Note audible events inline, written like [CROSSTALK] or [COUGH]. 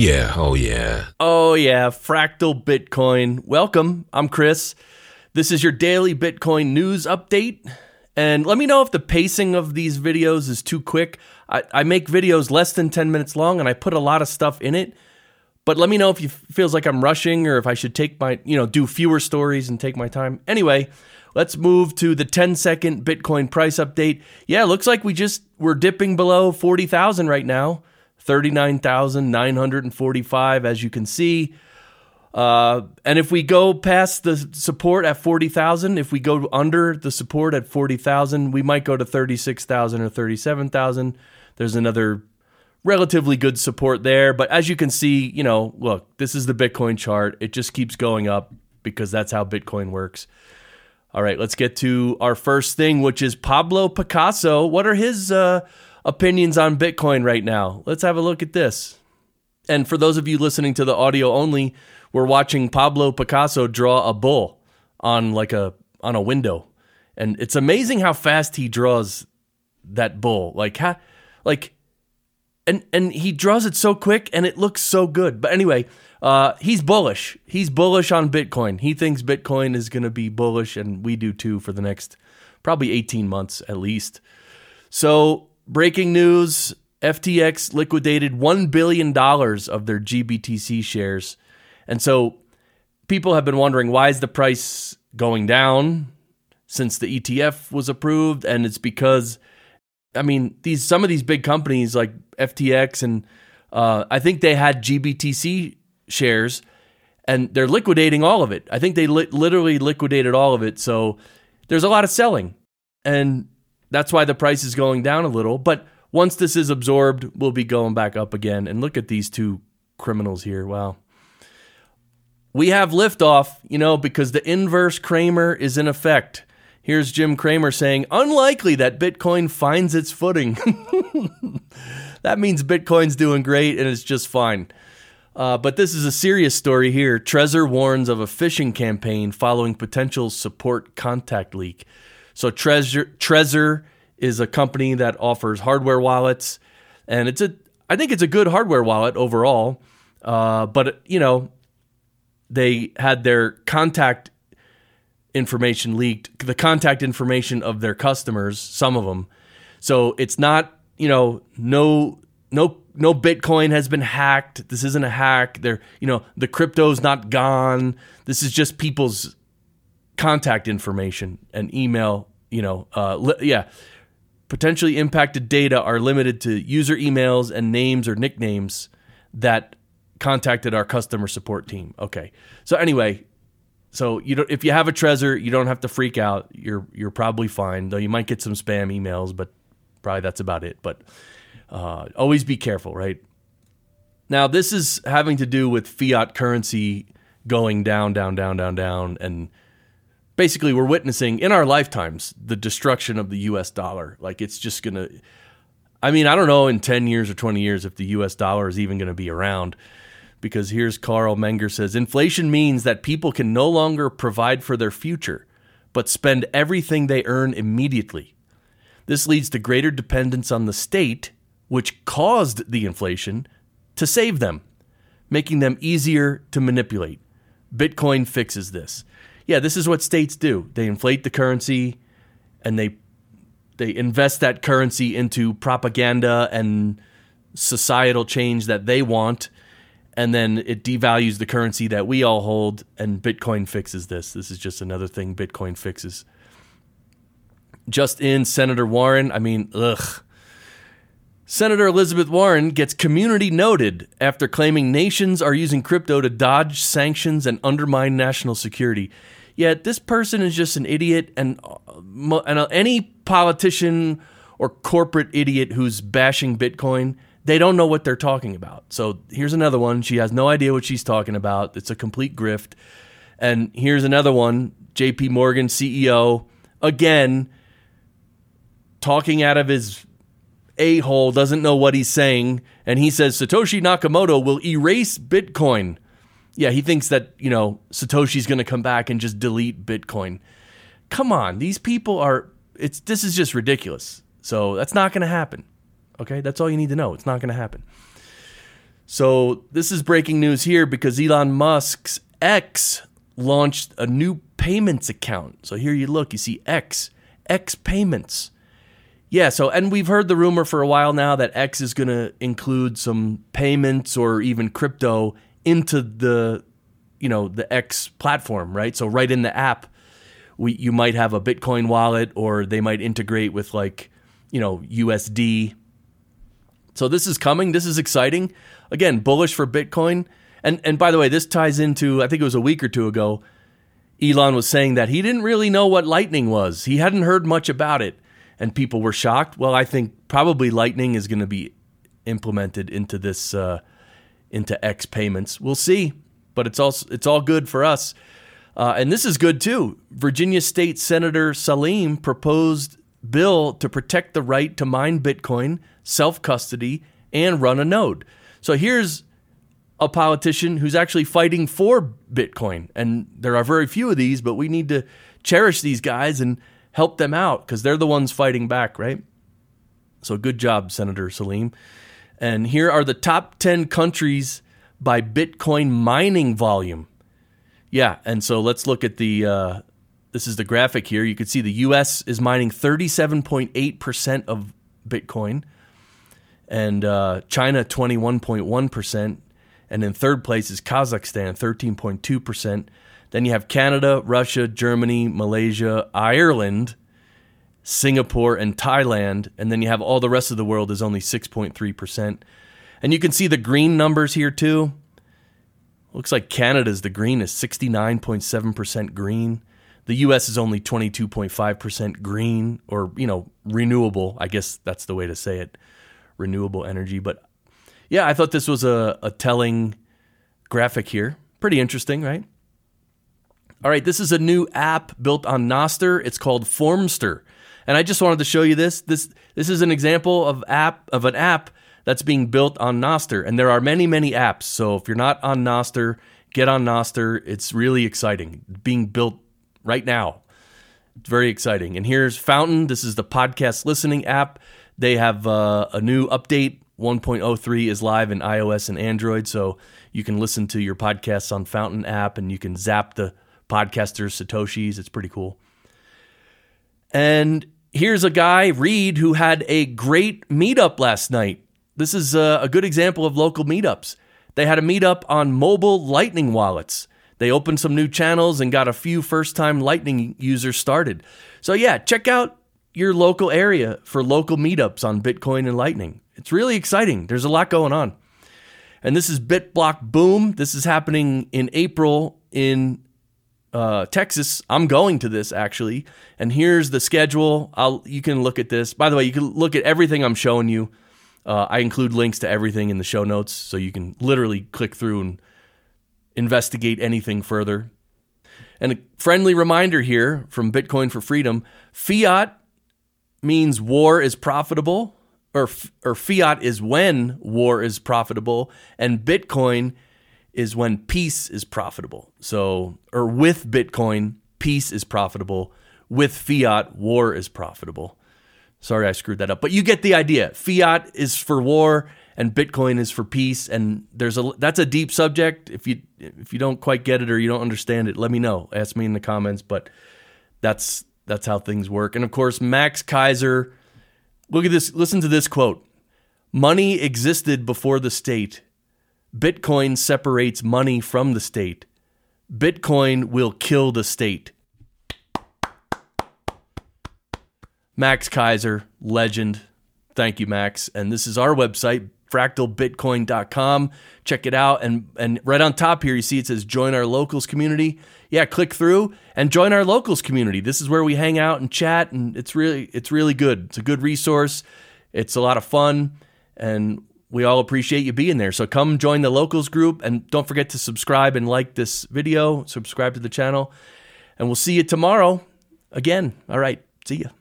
Yeah, oh yeah. Oh, yeah, Fractal Bitcoin. Welcome. I'm Chris. This is your daily Bitcoin news update. And let me know if the pacing of these videos is too quick. I, I make videos less than 10 minutes long and I put a lot of stuff in it. But let me know if you feels like I'm rushing or if I should take my, you know, do fewer stories and take my time. Anyway, let's move to the 10 second Bitcoin price update. Yeah, looks like we just we're dipping below 40,000 right now. 39,945, as you can see. Uh, and if we go past the support at 40,000, if we go under the support at 40,000, we might go to 36,000 or 37,000. There's another relatively good support there. But as you can see, you know, look, this is the Bitcoin chart. It just keeps going up because that's how Bitcoin works. All right, let's get to our first thing, which is Pablo Picasso. What are his uh, opinions on Bitcoin right now. Let's have a look at this. And for those of you listening to the audio only, we're watching Pablo Picasso draw a bull on like a on a window. And it's amazing how fast he draws that bull. Like ha, like and and he draws it so quick and it looks so good. But anyway, uh, he's bullish. He's bullish on Bitcoin. He thinks Bitcoin is going to be bullish, and we do too for the next probably 18 months at least. So Breaking news FTX liquidated $1 billion of their GBTC shares. And so people have been wondering why is the price going down since the ETF was approved? And it's because, I mean, these some of these big companies like FTX and uh, I think they had GBTC shares and they're liquidating all of it. I think they li- literally liquidated all of it. So there's a lot of selling. And that's why the price is going down a little. But once this is absorbed, we'll be going back up again. And look at these two criminals here. Wow. We have liftoff, you know, because the inverse Cramer is in effect. Here's Jim Cramer saying, unlikely that Bitcoin finds its footing. [LAUGHS] that means Bitcoin's doing great and it's just fine. Uh, but this is a serious story here. Trezor warns of a phishing campaign following potential support contact leak. So Trezor Trezor is a company that offers hardware wallets, and it's a I think it's a good hardware wallet overall. Uh, but you know, they had their contact information leaked, the contact information of their customers, some of them. So it's not you know no no no Bitcoin has been hacked. This isn't a hack. They're you know the crypto's not gone. This is just people's contact information and email you know, uh, li- yeah, potentially impacted data are limited to user emails and names or nicknames that contacted our customer support team. Okay. So anyway, so you don't if you have a Trezor, you don't have to freak out. You're you're probably fine. Though you might get some spam emails, but probably that's about it. But uh, always be careful, right? Now this is having to do with fiat currency going down, down, down, down, down, and basically we're witnessing in our lifetimes the destruction of the US dollar. Like it's just going to I mean, I don't know in 10 years or 20 years if the US dollar is even going to be around because here's Carl Menger says inflation means that people can no longer provide for their future but spend everything they earn immediately. This leads to greater dependence on the state, which caused the inflation, to save them, making them easier to manipulate. Bitcoin fixes this yeah, this is what states do. They inflate the currency and they they invest that currency into propaganda and societal change that they want and then it devalues the currency that we all hold and Bitcoin fixes this. This is just another thing Bitcoin fixes. Just in Senator Warren, I mean, ugh. Senator Elizabeth Warren gets community noted after claiming nations are using crypto to dodge sanctions and undermine national security yeah, this person is just an idiot, and uh, and uh, any politician or corporate idiot who's bashing Bitcoin, they don't know what they're talking about. So here's another one. She has no idea what she's talking about. It's a complete grift. And here's another one. J.P. Morgan CEO again talking out of his a hole, doesn't know what he's saying, and he says Satoshi Nakamoto will erase Bitcoin yeah, he thinks that, you know, Satoshi's going to come back and just delete Bitcoin. Come on, these people are it's this is just ridiculous. So that's not going to happen. Okay? That's all you need to know. It's not going to happen. So this is breaking news here because Elon Musk's X launched a new payments account. So here you look, you see X, X payments. Yeah, so and we've heard the rumor for a while now that X is going to include some payments or even crypto into the you know, the X platform, right? So right in the app, we you might have a Bitcoin wallet or they might integrate with like, you know, USD. So this is coming. This is exciting. Again, bullish for Bitcoin. And and by the way, this ties into I think it was a week or two ago Elon was saying that he didn't really know what Lightning was. He hadn't heard much about it and people were shocked. Well, I think probably Lightning is going to be implemented into this uh, into X payments. We'll see, but it's all it's all good for us. Uh, and this is good too. Virginia State Senator Salim proposed bill to protect the right to mine Bitcoin, self custody, and run a node. So here's a politician who's actually fighting for Bitcoin. And there are very few of these, but we need to cherish these guys and help them out because they're the ones fighting back, right? So good job, Senator Salim. And here are the top 10 countries by Bitcoin mining volume. Yeah, and so let's look at the. Uh, this is the graphic here. You can see the U.S. is mining 37.8% of Bitcoin, and uh, China 21.1%, and in third place is Kazakhstan 13.2%. Then you have Canada, Russia, Germany, Malaysia, Ireland, Singapore, and Thailand. And then you have all the rest of the world is only 6.3%. And you can see the green numbers here too. Looks like Canada's the green is 69.7% green. The US is only 22.5% green or, you know, renewable. I guess that's the way to say it. Renewable energy. But yeah, I thought this was a, a telling graphic here. Pretty interesting, right? All right, this is a new app built on Nostr. It's called Formstr. And I just wanted to show you this. This this is an example of app of an app that's being built on Nostr. And there are many, many apps. So if you're not on Nostr, get on Nostr. It's really exciting. Being built right now. It's very exciting. And here's Fountain. This is the podcast listening app. They have uh, a new update. 1.03 is live in iOS and Android. So you can listen to your podcasts on Fountain app and you can zap the podcasters, Satoshis. It's pretty cool. And here's a guy, Reed, who had a great meetup last night. This is a, a good example of local meetups. They had a meetup on mobile Lightning wallets. They opened some new channels and got a few first time Lightning users started. So, yeah, check out your local area for local meetups on Bitcoin and Lightning. It's really exciting. There's a lot going on. And this is BitBlock Boom. This is happening in April in uh, Texas. I'm going to this actually, and here's the schedule. I'll you can look at this. By the way, you can look at everything I'm showing you. Uh, I include links to everything in the show notes, so you can literally click through and investigate anything further. And a friendly reminder here from Bitcoin for Freedom: fiat means war is profitable, or or fiat is when war is profitable, and Bitcoin is when peace is profitable. So, or with Bitcoin, peace is profitable. With fiat, war is profitable. Sorry, I screwed that up, but you get the idea. Fiat is for war, and Bitcoin is for peace. And there's a that's a deep subject. If you if you don't quite get it or you don't understand it, let me know. Ask me in the comments. But that's that's how things work. And of course, Max Keiser. Look at this. Listen to this quote. Money existed before the state Bitcoin separates money from the state. Bitcoin will kill the state. Max Keiser, legend. Thank you, Max. And this is our website, fractalbitcoin.com. Check it out. And, and right on top here, you see it says join our locals community. Yeah, click through and join our locals community. This is where we hang out and chat, and it's really it's really good. It's a good resource. It's a lot of fun, and we all appreciate you being there. So come join the locals group and don't forget to subscribe and like this video, subscribe to the channel, and we'll see you tomorrow again. All right, see you.